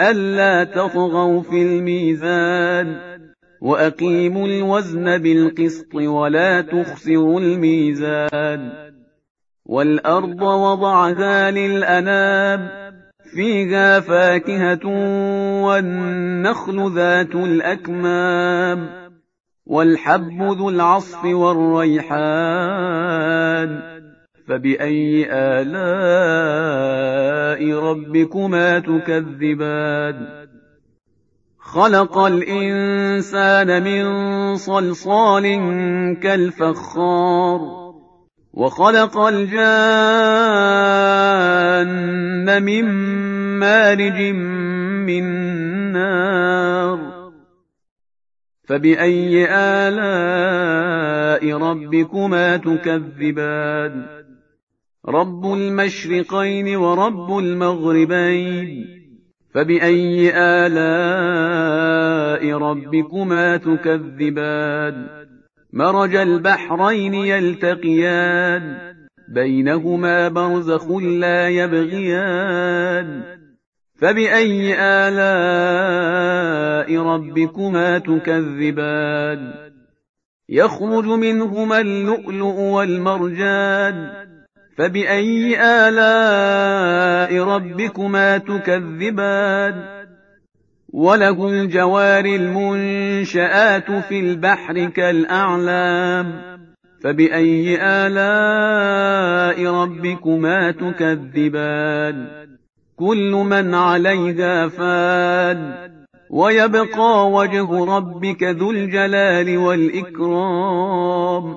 ألا تطغوا في الميزان وأقيموا الوزن بالقسط ولا تخسروا الميزان والأرض وضعها للأنام فيها فاكهة والنخل ذات الأكمام والحب ذو العصف والريحان فبأي آلاء ربكما تكذبان؟ خلق الإنسان من صلصال كالفخار وخلق الجان من مارج من نار. فبأي آلاء ربكما تكذبان؟ رب المشرقين ورب المغربين فبأي آلاء ربكما تكذبان مرج البحرين يلتقيان بينهما برزخ لا يبغيان فبأي آلاء ربكما تكذبان يخرج منهما اللؤلؤ والمرجان فبأي آلاء ربكما تكذبان وله الجوار المنشآت في البحر كالأعلام فبأي آلاء ربكما تكذبان كل من عليها فان ويبقى وجه ربك ذو الجلال والإكرام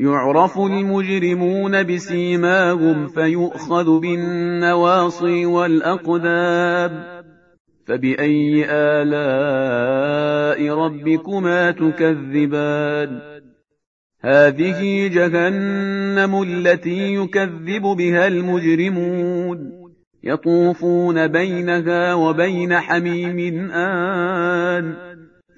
يعرف المجرمون بسيماهم فيؤخذ بالنواصي والأقدام فبأي آلاء ربكما تكذبان؟ هذه جهنم التي يكذب بها المجرمون. يطوفون بينها وبين حميم آن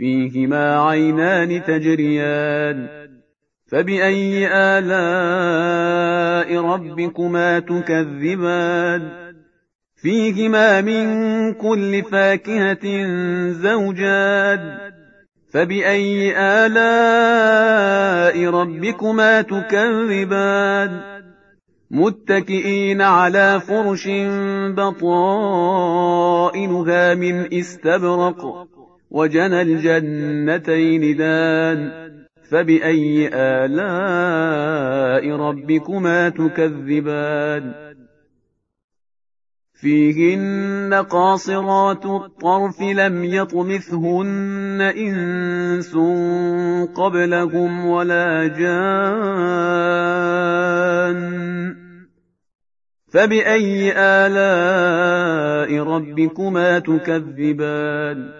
فيهما عينان تجريان فبأي آلاء ربكما تكذبان فيهما من كل فاكهة زوجان فبأي آلاء ربكما تكذبان متكئين على فرش بطائنها من استبرق وجنى الجنتين دان فبأي آلاء ربكما تكذبان فيهن قاصرات الطرف لم يطمثهن إنس قبلهم ولا جان فبأي آلاء ربكما تكذبان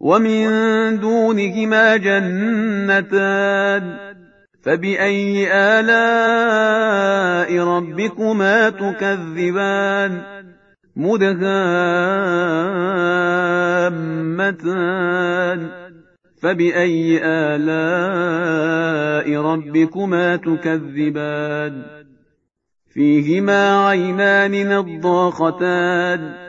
ومن دونهما جنتان فبأي آلاء ربكما تكذبان مدهامتان فبأي آلاء ربكما تكذبان فيهما عينان نضاختان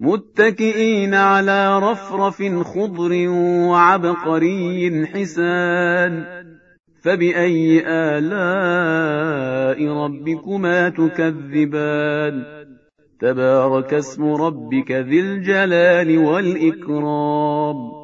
متكئين على رفرف خضر وعبقري حسان. فبأي آلاء ربكما تكذبان؟ تبارك اسم ربك ذي الجلال والإكرام.